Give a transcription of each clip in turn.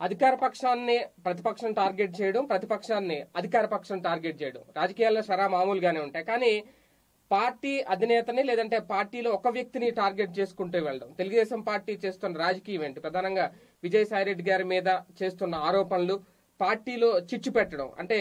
అధికార పక్షాన్ని ప్రతిపక్షం టార్గెట్ చేయడం ప్రతిపక్షాన్ని అధికార పక్షం టార్గెట్ చేయడం. రాజకీయాల్లో సరా మామూలుగానే ఉంటాయి. కానీ పార్టీ అధినేతని లేదంటే పార్టీలో ఒక వ్యక్తిని టార్గెట్ చేసుకుంటూ వెళ్ళడం. తెలుగుదేశం పార్టీ చేస్తున్న రాజకీయం ఏంటి? ప్రధానంగా విజయసాయిరెడ్డి గారి మీద చేస్తున్న ఆరోపణలు పార్టీలో చిచ్చు పెట్టడం. అంటే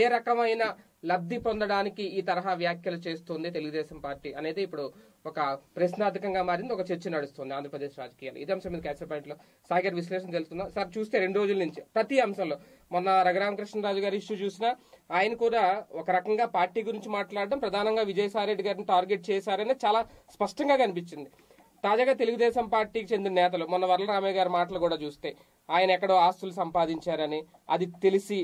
ఏ రకమైన లబ్ధి పొందడానికి ఈ తరహా వ్యాఖ్యలు చేస్తుంది తెలుగుదేశం పార్టీ అనేది ఇప్పుడు ఒక ప్రశ్నార్థకంగా మారింది ఒక చర్చ నడుస్తుంది ఆంధ్రప్రదేశ్ రాజకీయాలు. ఇదే అంశం మీద క్యాన్సర్ పాయింట్లో సాగర్ విశ్లేషణ తెలుస్తుందా సార్ చూస్తే రెండు రోజుల నుంచి ప్రతి అంశంలో. మొన్న రఘురామకృష్ణరాజు గారి ఇష్యూ చూసినా ఆయన కూడా ఒక రకంగా పార్టీ గురించి మాట్లాడడం ప్రధానంగా విజయసాయిరెడ్డి గారిని టార్గెట్ చేశారని చాలా స్పష్టంగా కనిపించింది. తాజాగా తెలుగుదేశం పార్టీకి చెందిన నేతలు మొన్న వరలరామయ్య గారి మాటలు కూడా చూస్తే ఆయన ఎక్కడో ఆస్తులు సంపాదించారని అది తెలిసి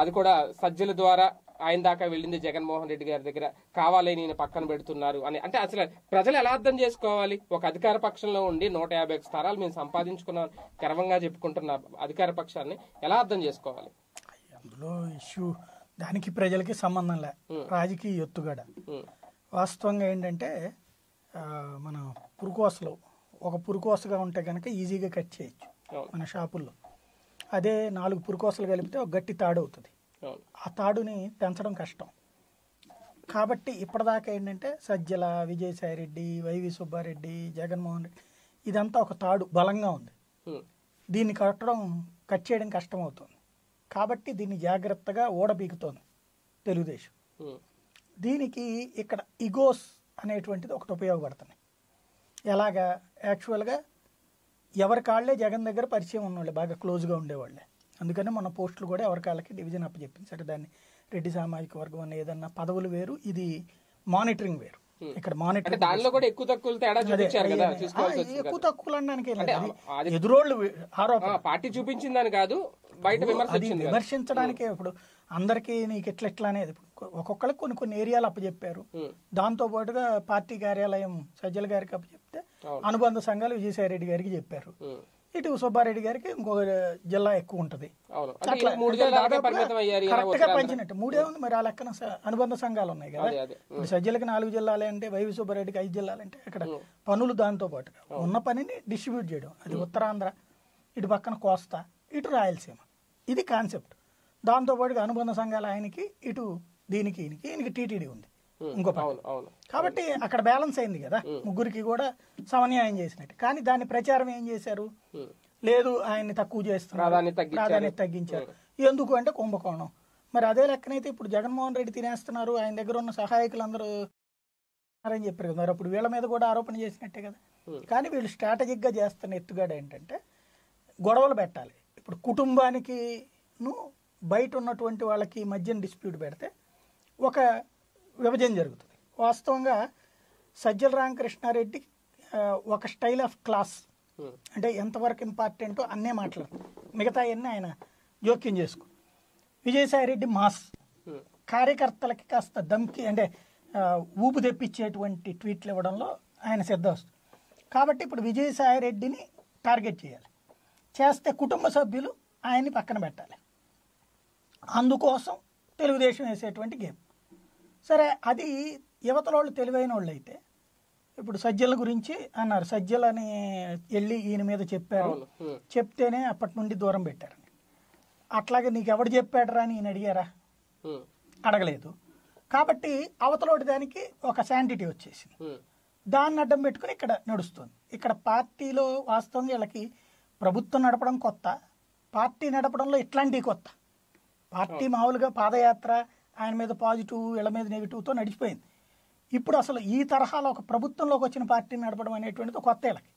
అది కూడా సజ్జల ద్వారా ఆయన దాకా వెళ్ళింది జగన్మోహన్ రెడ్డి గారి దగ్గర. కావాలని ఈయన పక్కన పెడుతున్నారు అని. అంటే అసలు ప్రజలు ఎలా అర్థం చేసుకోవాలి? ఒక అధికార పక్షంలో ఉండి నూట యాభై ఒక్క స్థానాలు మేము సంపాదించుకున్నాం గర్వంగా చెప్పుకుంటున్న అధికార పక్షాన్ని ఎలా అర్థం చేసుకోవాలి? అందులో ఇష్యూ దానికి ప్రజలకి సంబంధం లే. రాజకీయ ఎత్తుగడ. వాస్తవంగా ఏంటంటే మన పురుకోసలు ఒక పురుకోసగా ఉంటే కనుక ఈజీగా కట్ చేయొచ్చు మన షాపుల్లో. అదే నాలుగు పురుకోసలు కలిపితే ఒక గట్టి తాడు అవుతుంది. అవును ఆ తాడుని పెంచడం కష్టం. కాబట్టి ఇప్పటిదాకా ఏంటంటే సజ్జల విజయసాయిరెడ్డి వైవి సుబ్బారెడ్డి జగన్మోహన్ రెడ్డి ఇదంతా ఒక తాడు బలంగా ఉంది. దీన్ని కట్టడం కట్ చేయడం కష్టం అవుతుంది కాబట్టి దీన్ని జాగ్రత్తగా ఓడబీకుతోంది తెలుగుదేశం. దీనికి ఇక్కడ ఇగోస్ అనేటువంటిది ఒకటి ఉపయోగపడుతుంది. ఎలాగా? యాక్చువల్గా ఎవరి కాళ్ళే జగన్ దగ్గర పరిచయం ఉన్నవాళ్ళే బాగా క్లోజ్గా ఉండేవాళ్ళే. అందుకని మన పోస్టులు కూడా ఎవరి కాళ్ళకి డివిజన్ అప్పచెప్పింది సరే దాన్ని రెడ్డి సామాజిక వర్గం అనే ఏదన్నా పదవులు వేరు ఇది మానిటరింగ్ వేరు. ఇక్కడ అంటే మానిటరింగ్ దానిలో కూడా ఎక్కువ తక్కువ తేడా చూపించారు కదా ఎక్కువ. తక్కువలు అనడానికి ఎదురోళ్ళు ఆరోపణ. పార్టీ చూపించిందని కాదు బయట అది. విమర్శించడానికే ఇప్పుడు అందరికీ నీకు ఎట్లా ఎట్లా అనేది. ఒక్కొక్కరికి కొన్ని కొన్ని ఏరియాలు అప్పచెప్పారు. దాంతో పాటుగా పార్టీ కార్యాలయం సజ్జల గారికి అప్పచెప్తే. అనుబంధ సంఘాలు విజయసాయి రెడ్డి గారికి చెప్పారు. ఇటు సుబ్బారెడ్డి గారికి ఇంకొక జిల్లా ఎక్కువ ఉంటది. కరెక్ట్గా. పంచినట్టు. మూడే ఉంది మరి ఆ లెక్కన అనుబంధ సంఘాలు ఉన్నాయి కదా. ఇప్పుడు సజ్జలకి నాలుగు జిల్లాలే అంటే వైవి సుబ్బారెడ్డికి ఐదు జిల్లాలు అంటే ఇక్కడ పనులు దాంతో పాటుగా ఉన్న పనిని డిస్ట్రిబ్యూట్ చేయడం. అది ఉత్తరాంధ్ర ఇటు పక్కన కోస్తా ఇటు రాయలసీమ. ఇది కాన్సెప్ట్. దాంతో పాటుగా అనుబంధ సంఘాలు ఆయనకి ఇటు దీనికి ఈయనకి ఈయనకి టీటీడీ ఉంది. ఇంకో కాబట్టి అక్కడ బ్యాలెన్స్ అయింది కదా. ముగ్గురికి కూడా సమన్యాయం చేసినట్టు. కానీ దాని ప్రచారం ఏం చేశారు? లేదు ఆయన్ని తక్కువ చేస్తున్నారు. ప్రాధాన్యత తగ్గించారు. ప్రాధాన్యత తగ్గించారు. ఎందుకు అంటే కుంభకోణం. మరి అదే లెక్కనైతే ఇప్పుడు జగన్మోహన్ రెడ్డి తినేస్తున్నారు ఆయన దగ్గర ఉన్న సహాయకులందరూ అని చెప్పారు కదా. మరి అప్పుడు వీళ్ళ మీద కూడా ఆరోపణ చేసినట్టే కదా. కానీ వీళ్ళు స్ట్రాటజిక్గా చేస్తున్న ఎత్తుగాడ ఏంటంటే గొడవలు పెట్టాలి. ఇప్పుడు కుటుంబానికి బయట ఉన్నటువంటి వాళ్ళకి మధ్యన డిస్ప్యూట్ పెడితే ఒక విభజన జరుగుతుంది. వాస్తవంగా సజ్జల రామకృష్ణారెడ్డి ఒక స్టైల్ ఆఫ్ క్లాస్. అంటే ఎంతవరకు ఇంపార్టెంటో అన్నే మాట్లాడతారు మిగతా అన్నీ ఆయన జోక్యం చేసుకో. విజయసాయిరెడ్డి మాస్. ఉమ్, కార్యకర్తలకి కాస్త దమ్కి అంటే ఊపు తెప్పించేటువంటి ట్వీట్లు ఇవ్వడంలో ఆయన సిద్ధవస్తు కాబట్టి ఇప్పుడు విజయసాయిరెడ్డిని టార్గెట్ చేయాలి. చేస్తే కుటుంబ సభ్యులు ఆయన్ని పక్కన పెట్టాలి. అందుకోసం తెలుగుదేశం వేసేటువంటి గేమ్. సరే అది యువతల వాళ్ళు తెలివైన వాళ్ళు అయితే ఇప్పుడు సజ్జల గురించి అన్నారు. సజ్జలని వెళ్ళి ఈయన మీద చెప్పారు. చెప్తేనే అప్పటి నుండి దూరం పెట్టారని అట్లాగే నీకు ఎవడు చెప్పాడరా అని ఈయన అడిగారా? అడగలేదు. కాబట్టి అవతలోటి దానికి ఒక శాంటిటీ వచ్చేసింది. దాన్ని అడ్డం పెట్టుకుని ఇక్కడ నడుస్తుంది. ఇక్కడ పార్టీలో వాస్తవంగా వీళ్ళకి ప్రభుత్వం నడపడం కొత్త. పార్టీ నడపడంలో ఇట్లాంటివి కొత్త. పార్టీ మామూలుగా పాదయాత్ర ఆయన మీద పాజిటివ్ వీళ్ళ మీద నెగిటివ్తో నడిచిపోయింది. ఇప్పుడు అసలు ఈ తరహాలో ఒక ప్రభుత్వంలోకి వచ్చిన పార్టీని నడపడం అనేటువంటిది ఒక కొత్త వీళ్ళకి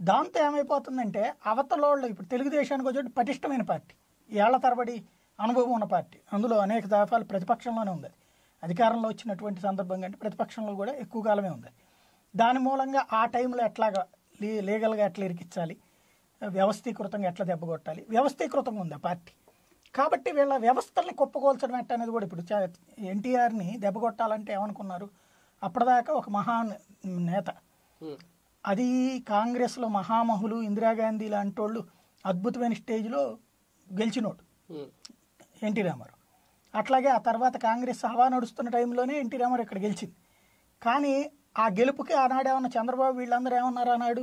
దాంతో ఏమైపోతుందంటే అవతలోళ్ళు ఇప్పుడు తెలుగుదేశానికి వచ్చేటి పటిష్టమైన పార్టీ ఏళ్ళ తరబడి అనుభవం ఉన్న పార్టీ అందులో అనేక దఫాలు ప్రతిపక్షంలోనే ఉంది. అధికారంలో వచ్చినటువంటి సందర్భం కంటే ప్రతిపక్షంలో కూడా ఎక్కువ కాలమే ఉంది. దాని మూలంగా ఆ టైంలో ఎట్లాగా లీ లీగల్గా ఎట్లా ఇరికించాలి? వ్యవస్థీకృతంగా ఎట్లా దెబ్బకొట్టాలి వ్యవస్థీకృతంగా ఉంది ఆ పార్టీ? కాబట్టి వీళ్ళ వ్యవస్థల్ని కుప్పకూల్చడం ఎట్ట అనేది కూడా ఇప్పుడు ఎన్టీఆర్ని దెబ్బకొట్టాలంటే ఏమనుకున్నారు? అప్పటిదాకా ఒక మహా నేత. అది కాంగ్రెస్లో మహామహులు ఇందిరాగాంధీ లాంటి వాళ్ళు అద్భుతమైన స్టేజ్లో గెలిచినోడు. N T Rama Rao. అట్లాగే ఆ తర్వాత కాంగ్రెస్ హవా నడుస్తున్న టైంలోనే ఎన్టీ రామారావు ఇక్కడ గెలిచింది. కానీ ఆ గెలుపుకి ఆనాడు ఏమన్నా చంద్రబాబు వీళ్ళందరూ ఏమన్నారు ఆనాడు?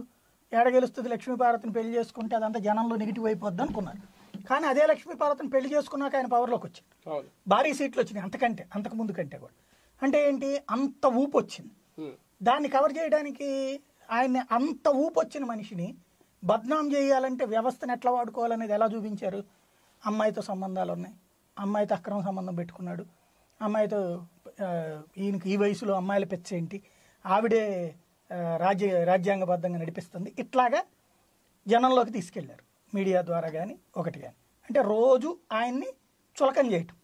ఏడ గెలుస్తుంది లక్ష్మీపార్వతిని పెళ్ళి చేసుకుంటే అదంతా జనంలో నెగిటివ్ అయిపోద్ది అనుకున్నారు. కానీ అదే లక్ష్మీపార్వతిని పెళ్ళి చేసుకున్నాక ఆయన పవర్లోకి వచ్చాడు. అవును. భారీ సీట్లు వచ్చినాయి అంతకంటే అంతకు ముందు కంటే కూడా. అంటే ఏంటి? అంత ఊపు వచ్చింది. దాన్ని కవర్ చేయడానికి ఆయన అంత ఊపు వచ్చిన మనిషిని బద్నాం చేయాలంటే వ్యవస్థను ఎట్లా వాడుకోవాలనేది ఎలా చూపించారు? అమ్మాయితో సంబంధాలు ఉన్నాయి. అమ్మాయితో అక్రమ సంబంధం పెట్టుకున్నాడు. అమ్మాయితో ఈయనకి ఈ వయసులో అమ్మాయిల పెచ్చేంటి ఆవిడే రాజ్య రాజ్యాంగబద్ధంగా నడిపిస్తుంది. ఇట్లాగా జనంలోకి తీసుకెళ్ళారు. మీడియా ద్వారా కానీ ఒకటి కానీ అంటే రోజు ఆయన్ని చులకం చేయటం.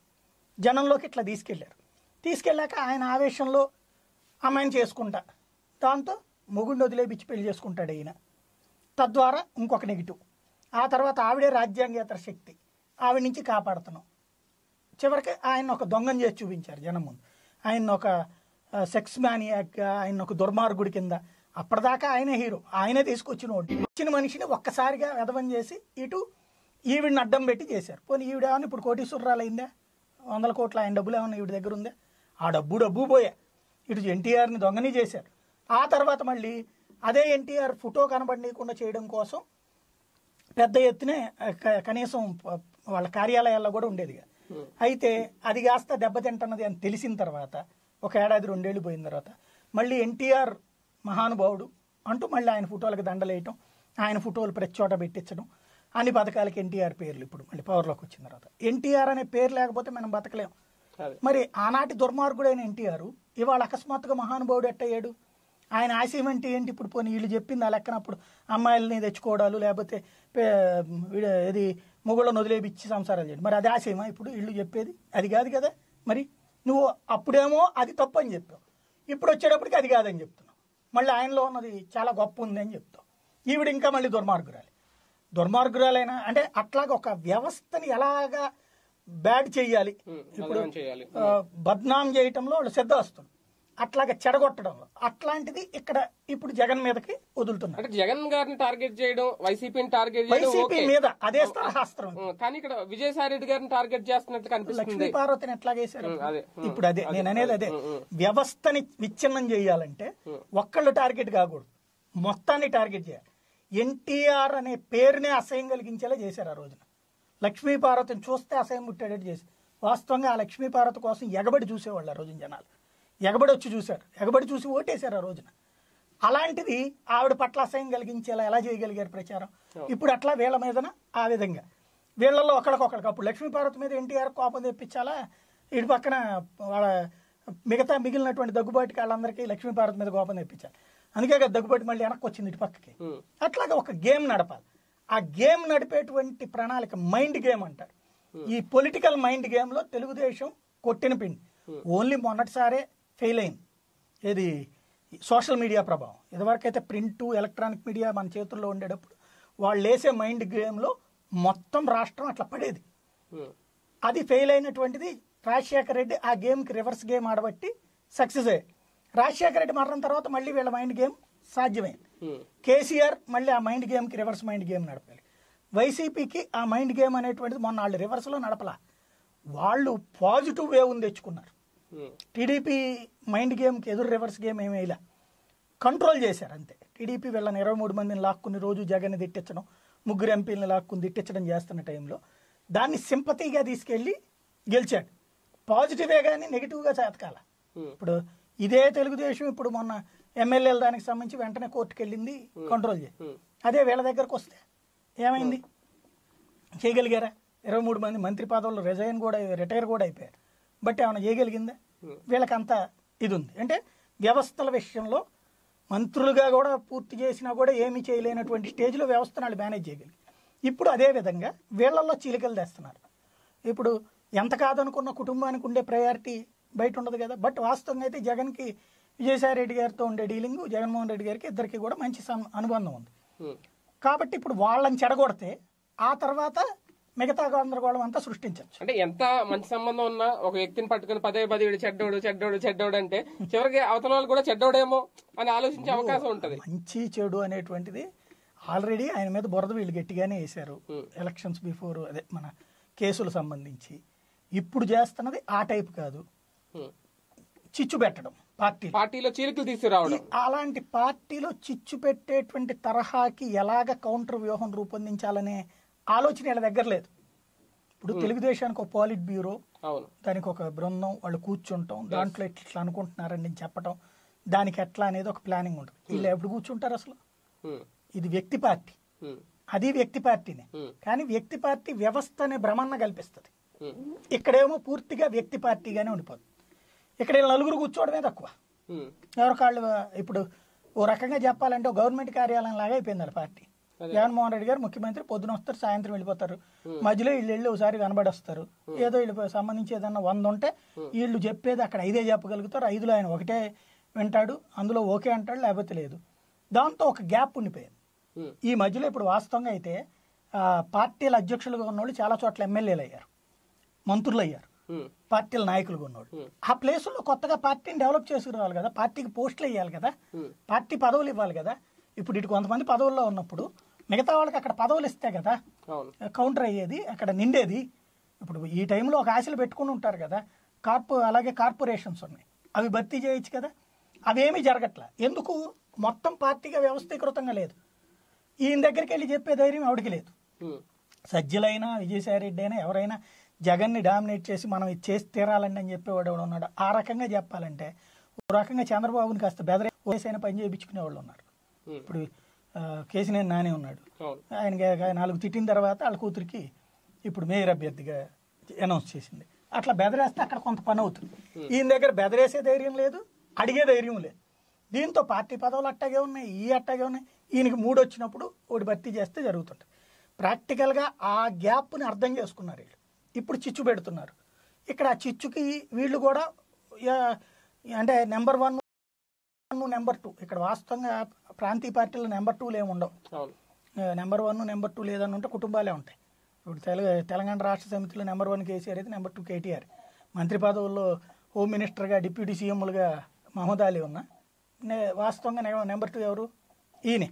జనంలోకి ఇట్లా తీసుకెళ్ళారు తీసుకెళ్ళాక ఆయన ఆవేశంలో అమ్మాయిని చేసుకుంటా. దాంతో మొగుడిని వదిలేపిచ్చి పెళ్ళి చేసుకుంటాడు ఈయన. తద్వారా ఇంకొక నెగిటివ్. ఆ తర్వాత ఆవిడే రాజ్యాంగేతర శక్తి. ఆవిడ నుంచి కాపాడుతున్నాం. చివరికి ఆయన ఒక దొంగని చేసి చూపించారు జనం ముందు. ఆయన ఒక సెక్స్ మ్యానియాక్గా ఆయన ఒక దుర్మార్గుడి కింద అప్పటిదాకా ఆయనే హీరో. ఆయనే తీసుకొచ్చిన వాడు. వచ్చిన మనిషిని ఒక్కసారిగా వెధవం చేసి ఇటు ఈవిడిని అడ్డం పెట్టి చేశారు. పోనీ ఈవిడేమన్నా ఇప్పుడు కోటీశ్వరరాలు అయిందా వందల కోట్ల ఆయన డబ్బులు ఏమన్నా ఈవిడ దగ్గర ఉందా? ఆ డబ్బు డబ్బు పోయా. ఇటు ఎన్టీఆర్ని దొంగని చేశారు. ఆ తర్వాత మళ్ళీ అదే ఎన్టీఆర్ ఫోటో కనబడనీయకుండా చేయడం కోసం పెద్ద ఎత్తునే కనీసం వాళ్ళ కార్యాలయాల్లో కూడా ఉండేది అయితే అది కాస్త దెబ్బతింటున్నది అని తెలిసిన తర్వాత ఒక ఏడాది రెండేళ్ళు పోయిన తర్వాత మళ్ళీ ఎన్టీఆర్ మహానుభావుడు అంటూ మళ్ళీ ఆయన ఫోటోలకు దండలేయటం ఆయన ఫోటోలు ప్రతి చోట పెట్టించడం అన్ని పథకాలకి ఎన్టీఆర్ పేర్లు ఇప్పుడు మళ్ళీ పవర్లోకి వచ్చిన తర్వాత. ఎన్టీఆర్ అనే పేరు లేకపోతే మనం బతకలేం. మరి ఆనాటి దుర్మార్గుడైన ఎన్టీఆర్ ఇవాళ అకస్మాత్తుగా మహానుభావుడు ఎట్టయ్యాడు ఆయన ఆశయం అంటే ఏంటి? ఇప్పుడు పోనీ వీళ్ళు చెప్పింది ఆ లెక్కనప్పుడు అమ్మాయిలని తెచ్చుకోవడాలు లేకపోతే ఇది మొగుళ్ళను వదిలేపిచ్చి సంసారాలు చేయడం. మరి అది ఆశయమా? ఇప్పుడు వీళ్ళు చెప్పేది అది కాదు కదా మరి. నువ్వు అప్పుడేమో అది తప్పు అని చెప్పావు. ఇప్పుడు వచ్చేటప్పటికి అది కాదని చెప్తున్నావు. మళ్ళీ ఆయనలో ఉన్నది చాలా గొప్ప ఉంది అని చెప్తావు ఈవిడ ఇంకా మళ్ళీ దుర్మార్గురాలి. దుర్మార్గురాలైనా అంటే అట్లాగా ఒక వ్యవస్థని ఎలాగా బ్యాడ్ చేయాలి? ఇప్పుడు బద్నాం చేయటంలో వాళ్ళు సిద్ధాస్తులు అట్లాగే చెడగొట్టడంలో అట్లాంటిది ఇక్కడ ఇప్పుడు జగన్ మీదకి వదులుతున్నారు. అంటే జగన్ గారిని టార్గెట్ చేయడం వైసీపీని టార్గెట్ చేయడం వైసీపీ మీద అదే ఉమ్, కానీ ఇక్కడ విజయసాయి రెడ్డి గారిని టార్గెట్ చేస్తున్నట్టు కనిపిస్తుంది. లక్ష్మీ పార్వతిని అదే. ఉమ్, ఇప్పుడు అదే నేను అనేది అదే. వ్యవస్థని విచ్ఛిన్నం చేయాలంటే ఒక్కళ్ళు టార్గెట్ కాకూడదు. మొత్తాన్ని టార్గెట్ చేయాలి. ఎన్టీఆర్ అనే పేరునే అసహ్యం కలిగించేలా చేశారు ఆ రోజున. లక్ష్మీ పార్వతిని చూస్తే అసహ్యం పుట్టేటట్టు చేసి వాస్తవంగా ఆ లక్ష్మీ పార్వతి కోసం ఎగబడి చూసేవాళ్ళు ఆ రోజున జనాలు. ఎగబడి వచ్చి చూశారు ఎగబడి చూసి ఓటేశారు ఆ రోజున. అలాంటిది ఆవిడ పట్ల అసహ్యం కలిగించేలా ఎలా చేయగలిగారు ప్రచారం? ఇప్పుడు అట్లా వీళ్ళ మీదన ఆ విధంగా. వీళ్ళల్లో ఒకరికొకరికి అప్పుడు లక్ష్మీపార్వతి మీద ఎన్టీఆర్ కోపం తెప్పించాలా? ఇటు పక్కన వాళ్ళ మిగతా మిగిలినటువంటి దగ్గుబాటికి వాళ్ళందరికీ లక్ష్మీపార్వతి మీద కోపం తెప్పించాలి అందుకే కదా దగ్గుబాటి మళ్ళీ వెనక్కి వచ్చింది ఇటు పక్కకి. అట్లాగా ఒక గేమ్ నడపాలి. ఆ గేమ్ నడిపేటువంటి ప్రణాళిక మైండ్ గేమ్ అంటారు. ఈ పొలిటికల్ మైండ్ గేమ్లో తెలుగుదేశం కొట్టిన పిండి. ఓన్లీ మొన్నటిసారే ఫెయిల్ అయింది ఏది? సోషల్ మీడియా ప్రభావం. ఇదివరకైతే ప్రింట్ ఎలక్ట్రానిక్ మీడియా మన చేతుల్లో ఉండేటప్పుడు వాళ్ళు వేసే మైండ్ గేమ్లో మొత్తం రాష్ట్రం అట్లా పడేది. ఉమ్, అది ఫెయిల్ అయినటువంటిది రాజశేఖర రెడ్డి ఆ గేమ్కి రివర్స్ గేమ్ ఆడబట్టి సక్సెస్ అయ్యాడు రాజశేఖర రెడ్డి మరణం తర్వాత మళ్ళీ వీళ్ళ మైండ్ గేమ్ సాధ్యమైంది. ఉమ్, కేసీఆర్ మళ్ళీ ఆ మైండ్ గేమ్కి రివర్స్ మైండ్ గేమ్ నడపాలి. వైసీపీకి ఆ మైండ్ గేమ్ అనేటువంటిది మొన్న వాళ్ళు రివర్స్లో నడపలా. వాళ్ళు పాజిటివ్ వేవ్ని తెచ్చుకున్నారు. ఉమ్, టీడీపీ మైండ్ గేమ్కి ఎదురు రివర్స్ గేమ్ ఏమీ వేయలే కంట్రోల్ చేశారు అంతే. టీడీపీ వీళ్ళని ఇరవై మూడు మందిని లాక్కుని రోజు జగన్ని తిట్టించడం ముగ్గురు ఎంపీలను లాక్కుని తిట్టించడం చేస్తున్న టైంలో దాన్ని సింపతిగా తీసుకెళ్ళి గెలిచాడు. పాజిటివే కానీ నెగిటివ్గా చేతకాల. ఇప్పుడు ఇదే తెలుగుదేశం ఇప్పుడు మొన్న ఎమ్మెల్యేల దానికి సంబంధించి వెంటనే కోర్టుకు వెళ్ళింది కంట్రోల్ చేసి అదే వీళ్ళ దగ్గరకు వస్తే ఏమైంది? చేయగలిగారా? ఇరవై మూడు మంది మంత్రి పదవులు రిజైన్ కూడా రిటైర్ కూడా అయిపోయారు. బట్ ఏమైనా చేయగలిగిందా? వీళ్ళకంత ఇది ఉంది అంటే వ్యవస్థల విషయంలో మంత్రులుగా కూడా పూర్తి చేసినా కూడా ఏమీ చేయలేనటువంటి స్టేజ్లో వ్యవస్థను వాళ్ళు మేనేజ్ చేయగలిగి ఇప్పుడు అదే విధంగా వీళ్ళల్లో చీలికలు తెస్తున్నారు. ఇప్పుడు ఎంత కాదనుకున్న కుటుంబానికి ఉండే ప్రయారిటీ బయట ఉండదు కదా. బట్ వాస్తవంగా అయితే జగన్కి విజయసాయి రెడ్డి గారితో ఉండే డీలింగ్ జగన్మోహన్ రెడ్డి గారికి ఇద్దరికి కూడా మంచి అనుబంధం ఉంది. కాబట్టి ఇప్పుడు వాళ్ళని చెడగొడితే ఆ తర్వాత మిగతా గందరగోళం అంతా సృష్టించవచ్చు. అంటే ఎంత మంచి సంబంధం ఉన్నా ఒక వ్యక్తిని పట్టుకుని పదే పదే చెడ్డోడు చెడ్డోడు చెడ్డోడు అంటే చివరికి అవతల వాళ్ళు కూడా చెడ్డోడేమో అని ఆలోచించే అవకాశం ఉంటది. మంచి చెడు అనేటువంటిది ఆల్రెడీ ఆయన మీద బురద వీళ్ళు గట్టిగానే వేశారు. ఎలక్షన్స్ బిఫోర్ అదే మన కేసులు సంబంధించి. ఇప్పుడు చేస్తున్నది ఆ టైప్ కాదు. చిచ్చు పెట్టడం పార్టీ పార్టీలో చీలికలు తీసుకురావడం. అలాంటి పార్టీలో చిచ్చు పెట్టేటువంటి తరహాకి ఎలాగ కౌంటర్ వ్యూహం రూపొందించాలనే ఆలోచన వీళ్ళ దగ్గర లేదు. ఇప్పుడు తెలుగుదేశానికి ఒక పాలిట్ బ్యూరో దానికి ఒక బృందం వాళ్ళు కూర్చుంటాం దాంట్లో ఇట్లా ఇట్లా అనుకుంటున్నారని నేను చెప్పటం దానికి ఎట్లా అనేది ఒక ప్లానింగ్ ఉంటుంది. వీళ్ళు ఎప్పుడు కూర్చుంటారు అసలు? ఇది వ్యక్తి పార్టీ. అది వ్యక్తి పార్టీనే. కానీ వ్యక్తి పార్టీ వ్యవస్థ అనే భ్రమన్న కల్పిస్తుంది. ఇక్కడేమో పూర్తిగా వ్యక్తి పార్టీగానే ఉండిపోతుంది ఇక్కడ నలుగురు కూర్చోవడమే తక్కువ. ఎవరికాళ్ళు ఇప్పుడు ఓ రకంగా చెప్పాలంటే గవర్నమెంట్ కార్యాలయం లాగా అయిపోయింది వాళ్ళ పార్టీ. జగన్మోహన్ రెడ్డి గారు ముఖ్యమంత్రి పొద్దున వస్తారు సాయంత్రం వెళ్ళిపోతారు. మధ్యలో వీళ్ళు వెళ్ళి ఒకసారి కనబడి వస్తారు ఏదో వీళ్ళు సంబంధించి ఏదన్నా వంద ఉంటే వీళ్ళు చెప్పేది అక్కడ ఐదే చెప్పగలుగుతారు. ఐదులో ఆయన ఒకటే వింటాడు అందులో ఓకే అంటాడు లేకపోతే లేదు. దాంతో ఒక గ్యాప్ ఉండిపోయింది. ఈ మధ్యలో ఇప్పుడు వాస్తవంగా అయితే ఆ, పార్టీల అధ్యక్షులుగా ఉన్నోళ్ళు చాలా చోట్ల ఎమ్మెల్యేలు అయ్యారు. మంత్రులు అయ్యారు. పార్టీల నాయకులుగా ఉన్నోళ్ళు. ఆ ప్లేసుల్లో కొత్తగా పార్టీని డెవలప్ చేసుకురావాలి కదా పార్టీకి పోస్టులు వేయాలి కదా పార్టీ పదవులు ఇవ్వాలి కదా. ఇప్పుడు ఇటు కొంతమంది పదవుల్లో ఉన్నప్పుడు మిగతా వాళ్ళకి అక్కడ పదవులు ఇస్తే కదా కౌంటర్ అయ్యేది అక్కడ నిండేది. ఇప్పుడు ఈ టైంలో ఒక ఆశలు పెట్టుకుని ఉంటారు కదా కార్పొ అలాగే కార్పొరేషన్స్ ఉన్నాయి. అవి భర్తీ చేయొచ్చు కదా. అవేమీ జరగట్లా. ఎందుకు? మొత్తం పార్టీగా వ్యవస్థీకృతంగా లేదు. ఈయన దగ్గరికి వెళ్ళి చెప్పే ధైర్యం ఎవరికి లేదు. సజ్జలైనా విజయసాయి రెడ్డి అయినా ఎవరైనా జగన్ని డామినేట్ చేసి మనం ఇది చేసి తీరాలండి అని చెప్పేవాడు ఎవడు ఉన్నాడు. ఆ రకంగా చెప్పాలంటే ఓ రకంగా చంద్రబాబుని కాస్త బెదరే ఓసైనా పని చేయించుకునే వాళ్ళు ఉన్నారు. ఇప్పుడు కేసినేని నాని ఉన్నాడు. ఆయన నాలుగు తిట్టిన తర్వాత వాళ్ళ కూతురికి ఇప్పుడు మేయర్ అభ్యర్థిగా అనౌన్స్ చేసింది. అట్లా బెదరేస్తే అక్కడ కొంత పని అవుతుంది. ఈయన దగ్గర బెదరేసే ధైర్యం లేదు అడిగే ధైర్యం లేదు. దీంతో పార్టీ పదవులు అట్టాగే ఉన్నాయి ఈ అట్టాగే ఉన్నాయి. ఈయనకి మూడు వచ్చినప్పుడు ఒకటి భర్తీ చేస్తే జరుగుతుంది. ప్రాక్టికల్గా ఆ గ్యాప్ని అర్థం చేసుకున్నారు వీళ్ళు. ఇప్పుడు చిచ్చు పెడుతున్నారు. ఇక్కడ ఆ చిచ్చుకి వీళ్ళు కూడా అంటే నెంబర్ వన్ నెంబర్ టూ. ఇక్కడ వాస్తవంగా ప్రాంతీయ పార్టీలు నెంబర్ టూలు ఏమి ఉండవు. నెంబర్ వన్ నెంబర్ టూ లేదని ఉంటే కుటుంబాలే ఉంటాయి. ఇప్పుడు తెలంగాణ తెలంగాణ రాష్ట్ర సమితిలో నెంబర్ వన్ కేసీఆర్ అయితే నెంబర్ టూ కేటీఆర్. మంత్రి పదవుల్లో హోమ్ మినిస్టర్గా డిప్యూటీ సీఎంలుగా మహమ్మద్ అలీ ఉన్నా నే- వాస్తవంగా నెంబర్ టూ ఎవరు? ఈయనే.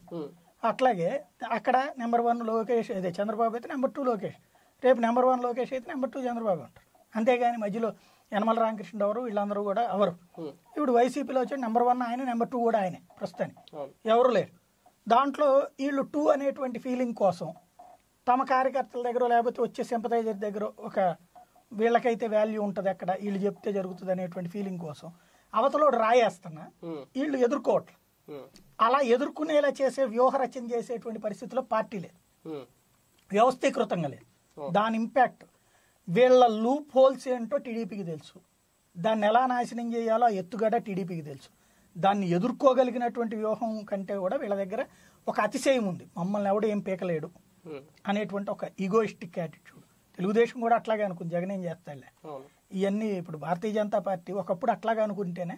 అట్లాగే అక్కడ నెంబర్ వన్ లోకేష్ అదే చంద్రబాబు అయితే నెంబర్ టూ లోకేష్. రేపు నెంబర్ వన్ లోకేష్ అయితే నెంబర్ టూ చంద్రబాబు అంటారు అంతేగాని మధ్యలో యనమల రామకృష్ణ ఎవరు? వీళ్ళందరూ కూడా ఎవరు? ఇప్పుడు వైసీపీలో వచ్చి నెంబర్ వన్ ఆయన నెంబర్ టూ కూడా ఆయనే ప్రస్తుతానికి. ఎవరు లేరు. దాంట్లో వీళ్ళు టూ అనేటువంటి ఫీలింగ్ కోసం తమ కార్యకర్తల దగ్గర లేకపోతే వచ్చే సింపతైజర్ దగ్గర ఒక వీళ్ళకైతే వాల్యూ ఉంటుంది అక్కడ. వీళ్ళు చెప్తే జరుగుతుంది అనేటువంటి ఫీలింగ్ కోసం అవతలోడు రాయేస్తున్నా వీళ్ళు ఎదుర్కోవట్లేదు అలా ఎదుర్కొనేలా చేసే వ్యూహరచన చేసేటువంటి పరిస్థితిలో పార్టీ లేదు. వ్యవస్థీకృతంగా లేదు. దాని ఇంపాక్ట్ వీళ్ళ లూప్ హోల్స్ ఏంటో టీడీపీకి తెలుసు. దాన్ని ఎలా నాశనం చేయాలో ఎత్తుగడ టీడీపీకి తెలుసు. దాన్ని ఎదుర్కోగలిగినటువంటి వ్యూహం కంటే కూడా వీళ్ళ దగ్గర ఒక అతిశయం ఉంది. మమ్మల్ని ఎవడు ఏం పీకలేడు ఉమ్, అనేటువంటి ఒక ఈగోయిస్టిక్ యాటిట్యూడ్ తెలుగుదేశం కూడా అట్లాగే అనుకుంది. జగన్ ఏం చేస్తాడులే? అవును. ఇవన్నీ ఇప్పుడు భారతీయ జనతా పార్టీ ఒకప్పుడు అట్లాగా అనుకుంటేనే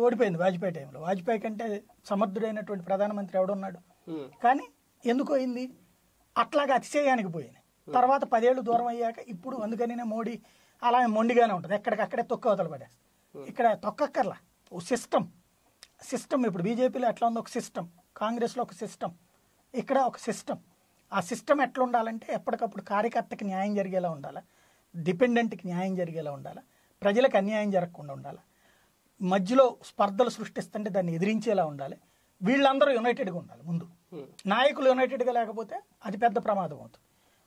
ఓడిపోయింది వాజ్పేయి టైంలో. వాజ్పేయి కంటే సమర్థుడైనటువంటి ప్రధానమంత్రి ఎవడున్నాడు? ఉమ్, కానీ ఎందుకు అయింది అట్లాగా అతిశయానికి పోయింది తర్వాత పదేళ్ళు దూరం అయ్యాక ఇప్పుడు అందుకనినే మోడీ అలా మొండిగానే ఉంటుంది. ఎక్కడికక్కడే తొక్క అవతల పడేస్తుంది. ఇక్కడ తొక్కక్కర్లా. ఓ సిస్టమ్. సిస్టమ్ ఇప్పుడు బీజేపీలో ఎట్లా ఉంది ఒక సిస్టమ్. కాంగ్రెస్లో ఒక సిస్టమ్. ఇక్కడ ఒక సిస్టమ్. ఆ సిస్టమ్ ఎట్లా ఉండాలంటే ఎప్పటికప్పుడు కార్యకర్తకి న్యాయం జరిగేలా ఉండాలి? డిపెండెంట్కి న్యాయం జరిగేలా ఉండాలి? ప్రజలకు అన్యాయం జరగకుండా ఉండాలి? మధ్యలో స్పర్ధలు సృష్టిస్తుంటే దాన్ని ఎదిరించేలా ఉండాలి? వీళ్ళందరూ యునైటెడ్గా ఉండాలి ముందు. నాయకులు యునైటెడ్గా లేకపోతే అది పెద్ద ప్రమాదం అవుతుంది.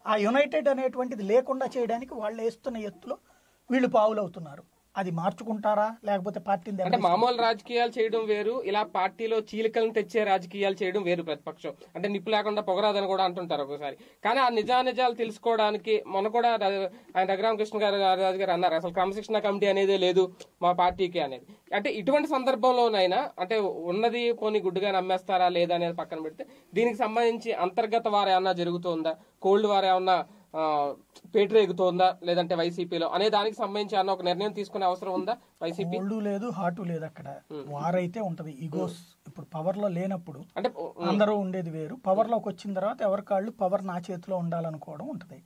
ఆ యునైటెడ్ అనేటువంటిది లేకుండా చేయడానికి వాళ్ళు వేస్తున్న ఎత్తులో వీళ్ళు పావులవుతున్నారు. అది మార్చుకుంటారా? లేకపోతే పార్టీని అంటే? మామూలు రాజకీయాలు చేయడం వేరు ఇలా పార్టీలో చీలికలను తెచ్చే రాజకీయాలు చేయడం వేరు ప్రతిపక్షం. అంటే నిప్పు లేకుండా పొగరాదని కూడా అంటుంటారు ఒకసారి. కానీ ఆ నిజానిజాలు తెలుసుకోవడానికి మొన్న కూడా ఆయన రఘురామకృష్ణ గారు రాజు గారు అన్నారు అసలు క్రమశిక్షణ కమిటీ అనేదే లేదు మా పార్టీకి అనేది. అంటే ఇటువంటి సందర్భంలోనైనా అంటే ఉన్నది పోనీ గుడ్డుగా నమ్మేస్తారా లేదా అనేది పక్కన పెడితే దీనికి సంబంధించి అంతర్గత వారు ఏమన్నా జరుగుతుందా కోల్డ్ వారు ఏమన్నా ఆ, పేటరేగుతోందా లేదంటే వైసీపీలో అనే దానికి సంబంధించి అన్న ఒక నిర్ణయం తీసుకునే అవసరం ఉందా వైసీపీ? లేదు హాటు లేదు అక్కడ. వారైతే ఉంటది. ఈగోస్ ఇప్పుడు పవర్లో లేనప్పుడు అంటే అందరూ ఉండేది వేరు. పవర్లోకి వచ్చిన తర్వాత ఎవరి కాళ్ళు పవర్ నా చేతిలో ఉండాలనుకోవడం ఉంటది.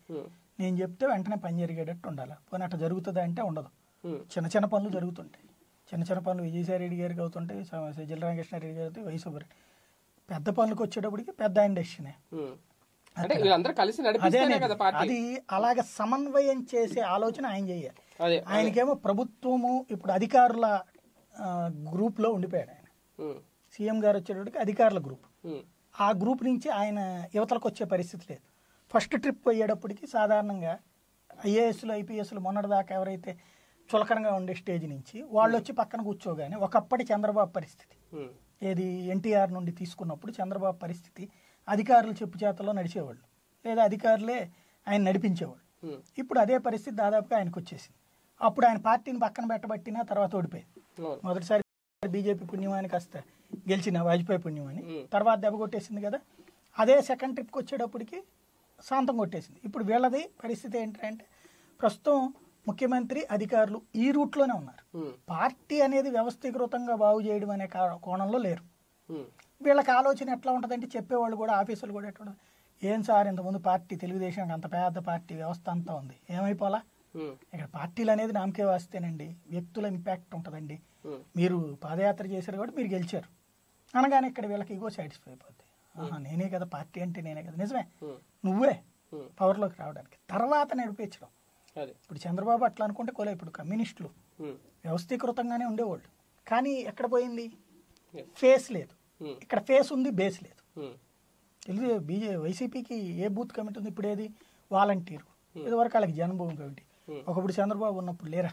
నేను చెప్తే వెంటనే పని జరిగేటట్టు ఉండాలి. పోనీ అట్లా జరుగుతుంది అంటే ఉండదు. చిన్న చిన్న పనులు జరుగుతుంటాయి. చిన్న చిన్న పనులు విజయసాయి రెడ్డి గారికి అవుతుంటాయి సజ్జల రామకృష్ణారెడ్డి గారి అవుతాయి వైఎస్ రెడ్డి పెద్ద పనులకు వచ్చేటప్పటికి పెద్ద ఆయన డెసిషనే. అంటే వీళ్ళందరూ కలిసి అదే నడిపిస్తేనే. కదా పార్టీ. అది అలాగ సమన్వయం చేసే ఆలోచన ఆయన చేయాలి ఆయనకేమో ప్రభుత్వము ఇప్పుడు అధికారుల ఆ, గ్రూప్లో ఉండిపోయాడు ఆయన. సీఎం గారు వచ్చేటప్పటికి అధికారుల గ్రూప్. ఆ గ్రూప్ నుంచి ఆయన యువతలకు వచ్చే పరిస్థితి లేదు. ఫస్ట్ ట్రిప్ అయ్యేటప్పటికి సాధారణంగా ఐఏఎస్లు ఐపీఎస్లు మొన్నటిదాకా ఎవరైతే చులకనగా ఉండే స్టేజ్ నుంచి వాళ్ళు వచ్చి పక్కన కూర్చోగానే ఒకప్పటి చంద్రబాబు పరిస్థితి. ఏది ఎన్టీఆర్ నుండి తీసుకున్నప్పుడు చంద్రబాబు పరిస్థితి అధికారులు చెప్పు చేతల్లో నడిచేవాళ్ళు. లేదా అధికారులే ఆయన నడిపించేవాళ్ళు. ఇప్పుడు అదే పరిస్థితి దాదాపుగా ఆయనకు వచ్చేసింది. అప్పుడు ఆయన పార్టీని పక్కన పెట్టబట్టినా తర్వాత ఓడిపోయింది. మొదటిసారి బీజేపీ పుణ్యమాని కాస్త గెలిచిన వాజ్పేయి పుణ్యమాని. తర్వాత దెబ్బ కొట్టేసింది కదా. అదే సెకండ్ ట్రిప్కి వచ్చేటప్పటికి శాంతం కొట్టేసింది. ఇప్పుడు వీళ్ళది పరిస్థితి ఏంటంటే ప్రస్తుతం ముఖ్యమంత్రి అధికారులు ఈ రూట్లోనే ఉన్నారు. పార్టీ అనేది వ్యవస్థీకృతంగా బాగు చేయడం అనే కోణంలో లేరు. వీళ్ళకి ఆలోచన ఎట్లా ఉంటుందంటే చెప్పేవాళ్ళు కూడా ఆఫీసులు కూడా ఎట్లా ఏం సార్ ఇంతకుముందు పార్టీ తెలుగుదేశం అంత పెద్ద పార్టీ వ్యవస్థ అంతా ఉంది. ఏమైపోలా? ఇక్కడ పార్టీలు అనేది నామకే వాస్తేనండి. వ్యక్తుల ఇంపాక్ట్ ఉంటుందండి. మీరు పాదయాత్ర చేశారు కాబట్టి మీరు గెలిచారు. అనగానే ఇక్కడ వీళ్ళకి ఇగో సాటిస్ఫై అయిపోద్ది. నేనే కదా పార్టీ అంటే నేనే కదా. నిజమే. నువ్వే పవర్లోకి రావడానికి. తర్వాత నడిపించడం ఇప్పుడు చంద్రబాబు అట్లా అనుకుంటే కోలే ఇప్పుడు కమ్యూనిస్టులు. వ్యవస్థీకృతంగానే ఉండేవాళ్ళు. కానీ ఎక్కడ పోయింది. ఫేస్ లేదు. ఇక్కడ ఫేస్ ఉంది బేస్ లేదు. తెలుగు బీజే వైసీపీకి ఏ బూత్ కమిటీ ఉంది ఇప్పుడు ఏది? వాలంటీర్. ఇదివరకు వాళ్ళకి జనభూమి కమిటీ. ఒకప్పుడు చంద్రబాబు ఉన్నప్పుడు లేరా?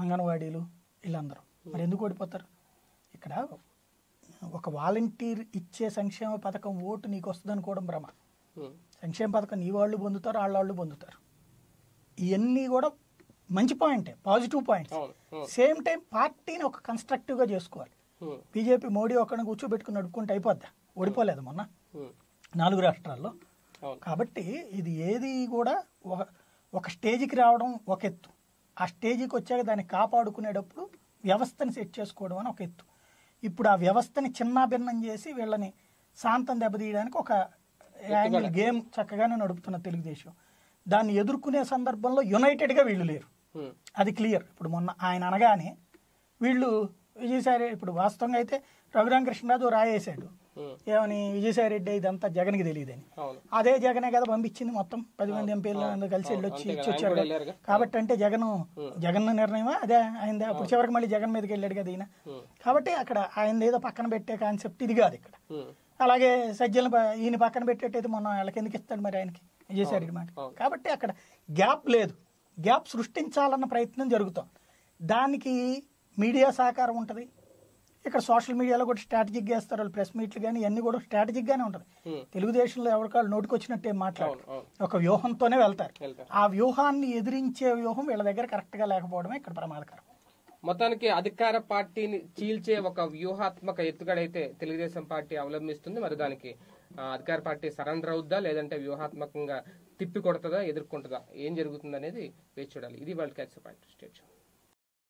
అంగన్వాడీలు వీళ్ళందరూ. మరి ఎందుకు ఓడిపోతారు? ఇక్కడ ఒక వాలంటీర్ ఇచ్చే సంక్షేమ పథకం ఓటు నీకు వస్తుంది అనుకోవడం భ్రమ. సంక్షేమ పథకం నీ వాళ్ళు పొందుతారు వాళ్ళ వాళ్ళు పొందుతారు. ఇవన్నీ కూడా మంచి పాయింటే పాజిటివ్ పాయింట్స్. సేమ్ టైం పార్టీని ఒక కన్స్ట్రక్టివ్గా చేసుకోవాలి. బీజేపీ మోడీ ఒక్కడిని కూర్చోబెట్టుకుని నడుపుకుంటే అయిపోద్దా? ఓడిపోలేదు మొన్న. నాలుగు రాష్ట్రాల్లో. కాబట్టి ఇది ఏది కూడా ఒక ఒక స్టేజ్కి రావడం ఒక ఎత్తు. ఆ స్టేజ్కి వచ్చాక దాన్ని కాపాడుకునేటప్పుడు వ్యవస్థని సెట్ చేసుకోవడం అని ఒక ఎత్తు. ఇప్పుడు ఆ వ్యవస్థని చిన్నాభిన్నం చేసి వీళ్ళని శాంతం దెబ్బతీయడానికి ఒక యాంగిల్ గేమ్ చక్కగానే నడుపుతున్న తెలుగుదేశం. దాన్ని ఎదుర్కొనే సందర్భంలో యునైటెడ్గా వీళ్ళు లేరు. అది క్లియర్. ఇప్పుడు మొన్న ఆయన అనగానే వీళ్ళు విజయసాయి ఇప్పుడు వాస్తవంగా అయితే రఘురామకృష్ణరాజు రాయేశాడు. ఏమని విజయసాయి రెడ్డి ఇదంతా జగన్కి తెలియదని. అదే జగనే కదా పంపించింది మొత్తం. పది మంది ఎంపీలు అందరూ కలిసి వెళ్ళి వచ్చి అంతే ఇచ్చి కదా, వచ్చారు. కాబట్టి. అంటే జగన్ జగన్ నిర్ణయమా? అదే ఆయన అప్పుడు చివరికి మళ్ళీ జగన్ మీదకి వెళ్ళాడు కదా ఈయన. కాబట్టి అక్కడ ఆయన ఏదో పక్కన పెట్టే కాన్సెప్ట్ ఇది కాదు ఇక్కడ. అలాగే సజ్జలను ఈయన పక్కన పెట్టేటైతే మొన్న వాళ్ళకి ఎందుకు ఇస్తాడు మరి ఆయనకి? విజయసాయి రెడ్డి మాట. కాబట్టి అక్కడ గ్యాప్ లేదు. గ్యాప్ సృష్టించాలన్న ప్రయత్నం జరుగుతుంది. దానికి మీడియా సహకారం ఉంటుంది. ఇక్కడ సోషల్ మీడియాలో కూడా స్ట్రాటజిక్ చేస్తారు వాళ్ళు ప్రెస్ మీట్లు కానీ ఇవన్నీ కూడా స్ట్రాటజిక్ గానే ఉంటుంది తెలుగుదేశంలో ఎవరికాళ్ళు నోటికి వచ్చినట్టు ఏం మాట్లాడరు. అవును అవును. ఒక వ్యూహంతోనే వెళ్తారు. ఆ వ్యూహాన్ని ఎదిరించే వ్యూహం వీళ్ళ దగ్గర కరెక్ట్గా లేకపోవడమే ఇక్కడ ప్రమాదకరం. మొత్తానికి అధికార పార్టీని చీల్చే ఒక వ్యూహాత్మక ఎత్తుగడైతే తెలుగుదేశం పార్టీ అవలంబిస్తుంది. మరి దానికి అధికార పార్టీ సరెండర్ అవుద్దా లేదంటే వ్యూహాత్మకంగా తిప్పి కొడుతుందా ఎదుర్కొంటుందా? ఏం జరుగుతుంది అనేది వేచి చూడాలి. ఇది వాళ్ళ క్యాచ్ పాయింట్ స్టేట్